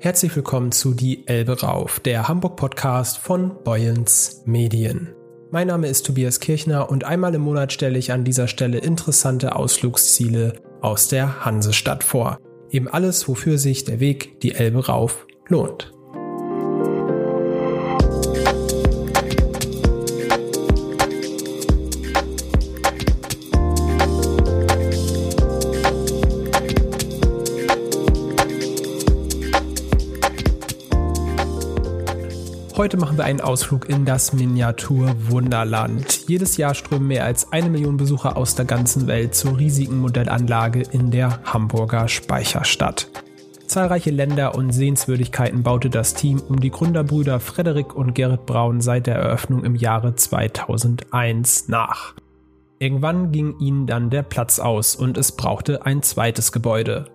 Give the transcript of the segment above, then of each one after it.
Herzlich willkommen zu Die Elbe Rauf, der Hamburg-Podcast von Boyens Medien. Mein Name ist Tobias Kirchner und einmal im Monat stelle ich an dieser Stelle interessante Ausflugsziele aus der Hansestadt vor. Eben alles, wofür sich der Weg die Elbe rauf lohnt. Heute machen wir einen Ausflug in das Miniaturwunderland. Jedes Jahr strömen mehr als eine Million Besucher aus der ganzen Welt zur riesigen Modellanlage in der Hamburger Speicherstadt. Zahlreiche Länder und Sehenswürdigkeiten baute das Team um die Gründerbrüder Frederik und Gerrit Braun seit der Eröffnung im Jahre 2001 nach. Irgendwann ging ihnen dann der Platz aus und es brauchte ein zweites Gebäude.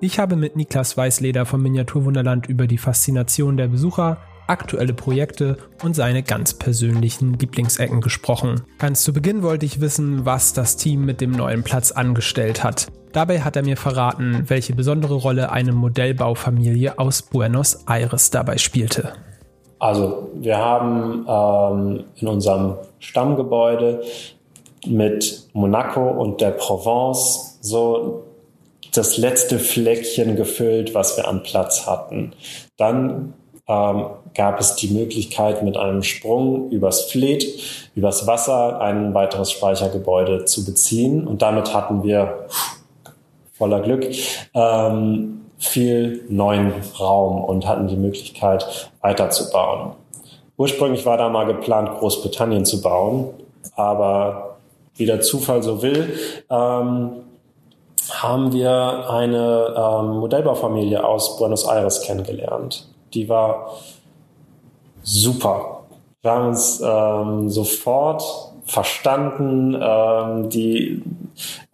Ich habe mit Niklas Weißleder vom Miniaturwunderland über die Faszination der Besucher, aktuelle Projekte und seine ganz persönlichen Lieblingsecken gesprochen. Ganz zu Beginn wollte ich wissen, was das Team mit dem neuen Platz angestellt hat. Dabei hat er mir verraten, welche besondere Rolle eine Modellbaufamilie aus Buenos Aires dabei spielte. Also wir haben ähm, in unserem Stammgebäude mit Monaco und der Provence so das letzte Fleckchen gefüllt, was wir an Platz hatten. Dann ähm, gab es die Möglichkeit, mit einem Sprung übers Fleet, übers Wasser ein weiteres Speichergebäude zu beziehen. Und damit hatten wir voller Glück ähm, viel neuen Raum und hatten die Möglichkeit weiterzubauen. Ursprünglich war da mal geplant, Großbritannien zu bauen, aber wie der Zufall so will, ähm, haben wir eine ähm, Modellbaufamilie aus Buenos Aires kennengelernt die war super. Wir haben uns ähm, sofort verstanden. Ähm, die,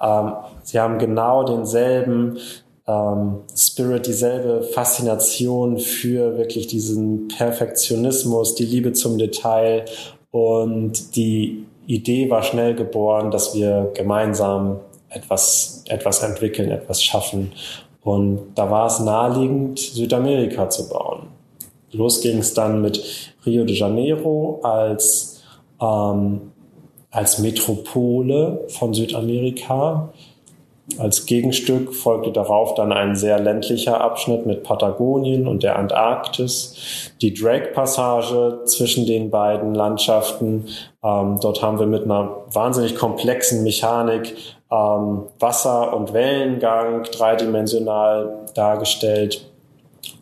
ähm, sie haben genau denselben ähm, Spirit, dieselbe Faszination für wirklich diesen Perfektionismus, die Liebe zum Detail und die Idee war schnell geboren, dass wir gemeinsam etwas, etwas entwickeln, etwas schaffen. Und da war es naheliegend, Südamerika zu bauen. Los ging es dann mit Rio de Janeiro als, ähm, als Metropole von Südamerika. Als Gegenstück folgte darauf dann ein sehr ländlicher Abschnitt mit Patagonien und der Antarktis. Die Drake-Passage zwischen den beiden Landschaften. Ähm, dort haben wir mit einer wahnsinnig komplexen Mechanik ähm, Wasser- und Wellengang dreidimensional dargestellt.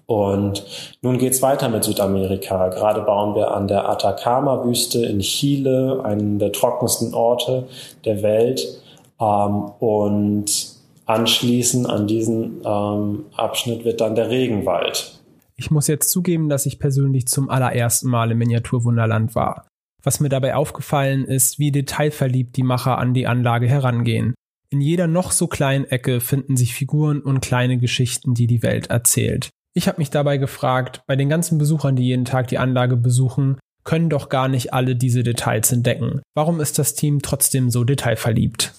Und nun geht's weiter mit Südamerika. Gerade bauen wir an der Atacama-Wüste in Chile, einen der trockensten Orte der Welt. Ähm, und anschließend an diesen ähm, Abschnitt wird dann der Regenwald. Ich muss jetzt zugeben, dass ich persönlich zum allerersten Mal im Miniaturwunderland war. Was mir dabei aufgefallen ist, wie detailverliebt die Macher an die Anlage herangehen. In jeder noch so kleinen Ecke finden sich Figuren und kleine Geschichten, die die Welt erzählt. Ich habe mich dabei gefragt, bei den ganzen Besuchern, die jeden Tag die Anlage besuchen, können doch gar nicht alle diese Details entdecken. Warum ist das Team trotzdem so detailverliebt?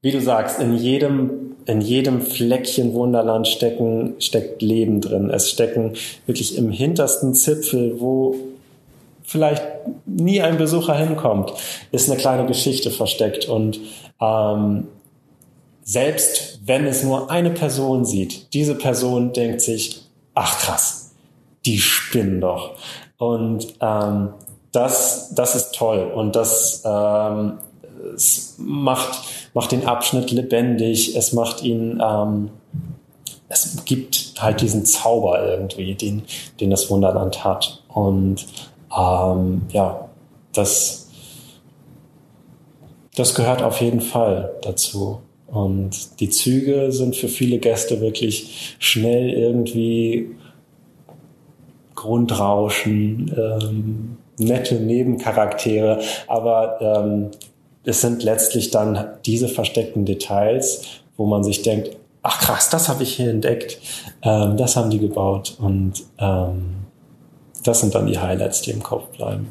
Wie du sagst, in jedem, in jedem Fleckchen Wunderland stecken, steckt Leben drin. Es stecken wirklich im hintersten Zipfel, wo vielleicht nie ein Besucher hinkommt, ist eine kleine Geschichte versteckt. Und ähm, selbst wenn es nur eine Person sieht, diese Person denkt sich, ach krass, die spinnen doch. Und ähm, das, das ist toll und das ähm, es macht, macht den Abschnitt lebendig, es macht ihn, ähm, es gibt halt diesen Zauber irgendwie, den, den das Wunderland hat. Und ähm, ja, das, das gehört auf jeden Fall dazu. Und die Züge sind für viele Gäste wirklich schnell irgendwie Grundrauschen, ähm, nette Nebencharaktere, aber ähm, es sind letztlich dann diese versteckten Details, wo man sich denkt, ach krass, das habe ich hier entdeckt, ähm, das haben die gebaut. Und ähm, das sind dann die Highlights, die im Kopf bleiben.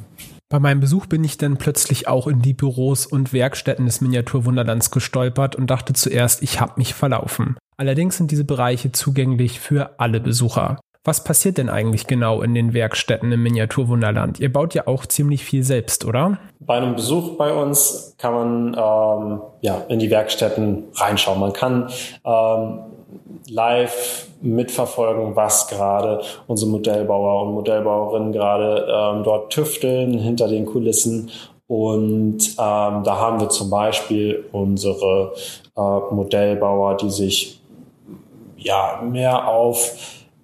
Bei meinem Besuch bin ich dann plötzlich auch in die Büros und Werkstätten des Miniaturwunderlands gestolpert und dachte zuerst, ich habe mich verlaufen. Allerdings sind diese Bereiche zugänglich für alle Besucher. Was passiert denn eigentlich genau in den Werkstätten im Miniaturwunderland? Ihr baut ja auch ziemlich viel selbst, oder? Bei einem Besuch bei uns kann man ähm, ja, in die Werkstätten reinschauen. Man kann ähm, live mitverfolgen, was gerade unsere Modellbauer und Modellbauerinnen gerade ähm, dort tüfteln hinter den Kulissen. Und ähm, da haben wir zum Beispiel unsere äh, Modellbauer, die sich ja mehr auf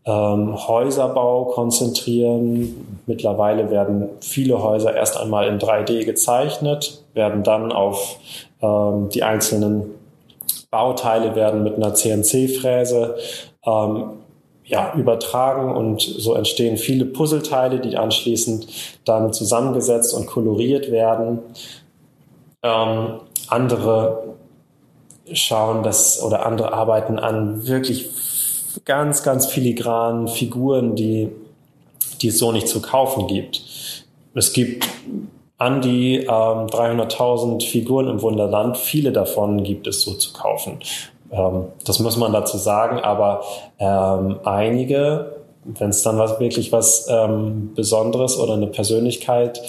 ähm, Häuserbau konzentrieren. Mittlerweile werden viele Häuser erst einmal in 3D gezeichnet, werden dann auf ähm, die einzelnen Bauteile werden mit einer CNC-Fräse ähm, ja, übertragen und so entstehen viele Puzzleteile, die anschließend dann zusammengesetzt und koloriert werden. Ähm, andere schauen das oder andere arbeiten an wirklich ganz, ganz filigranen Figuren, die, die es so nicht zu kaufen gibt. Es gibt an die ähm, 300.000 Figuren im Wunderland. Viele davon gibt es so zu kaufen. Ähm, das muss man dazu sagen, aber ähm, einige, wenn es dann was, wirklich was ähm, Besonderes oder eine Persönlichkeit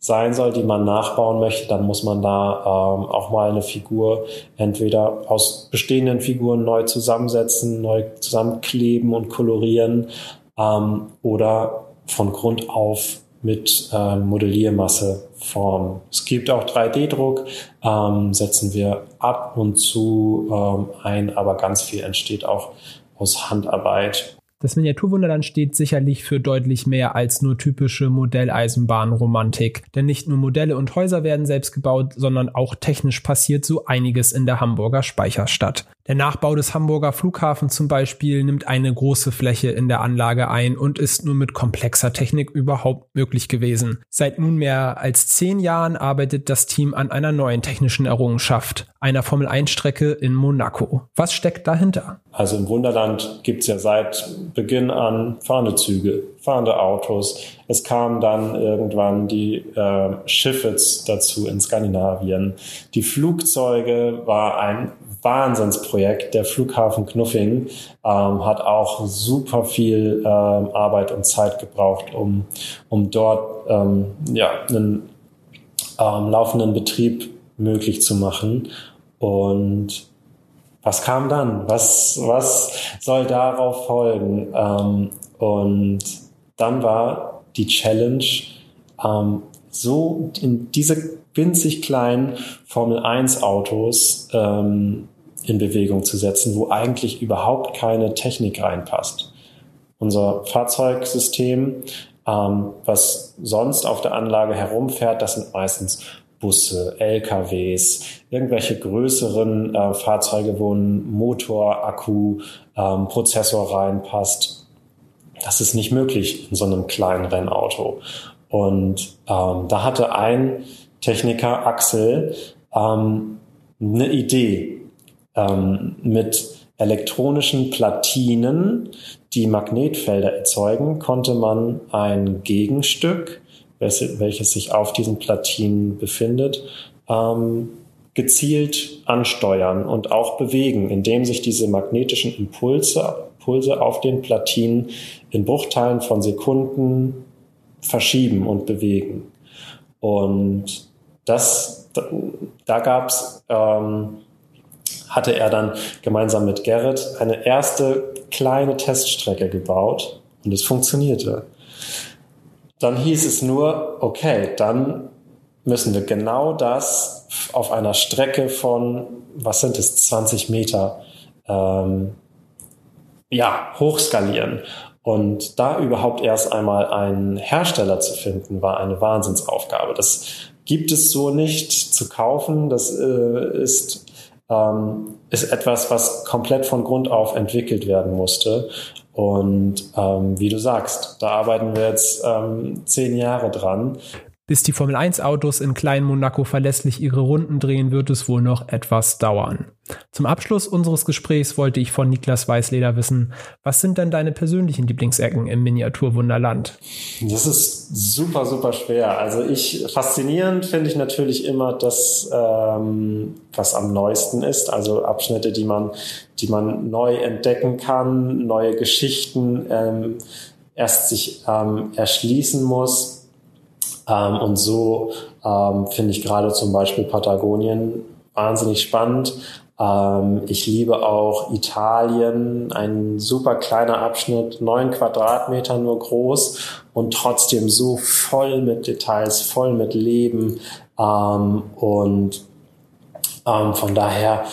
sein soll, die man nachbauen möchte, dann muss man da ähm, auch mal eine Figur entweder aus bestehenden Figuren neu zusammensetzen, neu zusammenkleben und kolorieren ähm, oder von Grund auf mit äh, Modelliermasse formen. Es gibt auch 3D-Druck, ähm, setzen wir ab und zu ähm, ein, aber ganz viel entsteht auch aus Handarbeit. Das Miniaturwunderland steht sicherlich für deutlich mehr als nur typische Modelleisenbahnromantik. Denn nicht nur Modelle und Häuser werden selbst gebaut, sondern auch technisch passiert so einiges in der Hamburger Speicherstadt. Der Nachbau des Hamburger Flughafens zum Beispiel nimmt eine große Fläche in der Anlage ein und ist nur mit komplexer Technik überhaupt möglich gewesen. Seit nunmehr als zehn Jahren arbeitet das Team an einer neuen technischen Errungenschaft, einer Formel-1-Strecke in Monaco. Was steckt dahinter? Also im Wunderland gibt es ja seit Beginn an fahrende Züge, fahrende Autos. Es kamen dann irgendwann die äh, Schiffe dazu in Skandinavien. Die Flugzeuge war ein Wahnsinnsprojekt. Der Flughafen Knuffing ähm, hat auch super viel ähm, Arbeit und Zeit gebraucht, um, um dort ähm, ja, einen ähm, laufenden Betrieb möglich zu machen. Und was kam dann? Was, was soll darauf folgen? Ähm, und dann war die Challenge, ähm, so in diese winzig kleinen Formel 1 Autos ähm, in Bewegung zu setzen, wo eigentlich überhaupt keine Technik reinpasst. Unser Fahrzeugsystem, ähm, was sonst auf der Anlage herumfährt, das sind meistens Busse, LKWs, irgendwelche größeren äh, Fahrzeuge, wo ein Motor, Akku, ähm, Prozessor reinpasst. Das ist nicht möglich in so einem kleinen Rennauto. Und ähm, da hatte ein Techniker Axel ähm, eine Idee ähm, mit elektronischen Platinen, die Magnetfelder erzeugen, konnte man ein Gegenstück, welches sich auf diesen Platinen befindet, ähm, gezielt ansteuern und auch bewegen, indem sich diese magnetischen Impulse, Impulse auf den Platinen in Bruchteilen von Sekunden verschieben und bewegen. Und das, da, da gab's, ähm, hatte er dann gemeinsam mit Gerrit eine erste kleine Teststrecke gebaut und es funktionierte. Dann hieß es nur, okay, dann müssen wir genau das auf einer Strecke von, was sind es, 20 Meter, ähm, ja, hochskalieren. Und da überhaupt erst einmal einen Hersteller zu finden, war eine Wahnsinnsaufgabe. Das gibt es so nicht zu kaufen. Das äh, ist, ähm, ist etwas, was komplett von Grund auf entwickelt werden musste. Und ähm, wie du sagst, da arbeiten wir jetzt ähm, zehn Jahre dran. Bis die Formel 1 Autos in Klein Monaco verlässlich ihre Runden drehen, wird es wohl noch etwas dauern. Zum Abschluss unseres Gesprächs wollte ich von Niklas Weißleder wissen, was sind denn deine persönlichen Lieblingsecken im Miniaturwunderland? Das ist super, super schwer. Also ich faszinierend finde ich natürlich immer das, ähm, was am neuesten ist. Also Abschnitte, die man, die man neu entdecken kann, neue Geschichten ähm, erst sich ähm, erschließen muss ähm, und so ähm, finde ich gerade zum Beispiel Patagonien wahnsinnig spannend. Ähm, ich liebe auch Italien, ein super kleiner Abschnitt, neun Quadratmeter nur groß und trotzdem so voll mit Details, voll mit Leben. Ähm, und ähm, von daher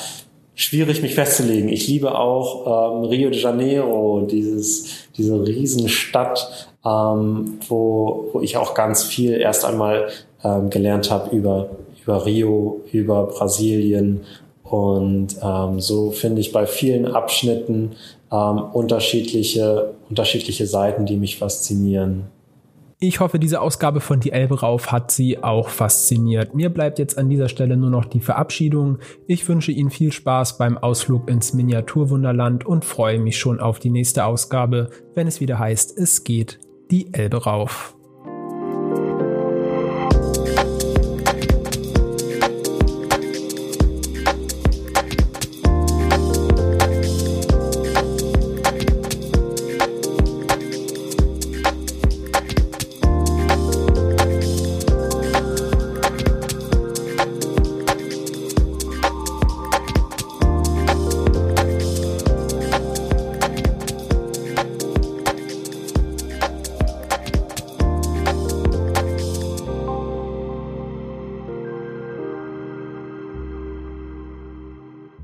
schwierig, mich festzulegen. Ich liebe auch ähm, Rio de Janeiro, dieses, diese Riesenstadt, ähm, wo, wo ich auch ganz viel erst einmal ähm, gelernt habe über, über Rio, über Brasilien. Und ähm, so finde ich bei vielen Abschnitten ähm, unterschiedliche, unterschiedliche Seiten, die mich faszinieren. Ich hoffe, diese Ausgabe von Die Elbe rauf hat Sie auch fasziniert. Mir bleibt jetzt an dieser Stelle nur noch die Verabschiedung. Ich wünsche Ihnen viel Spaß beim Ausflug ins Miniaturwunderland und freue mich schon auf die nächste Ausgabe, wenn es wieder heißt, es geht die Elbe rauf.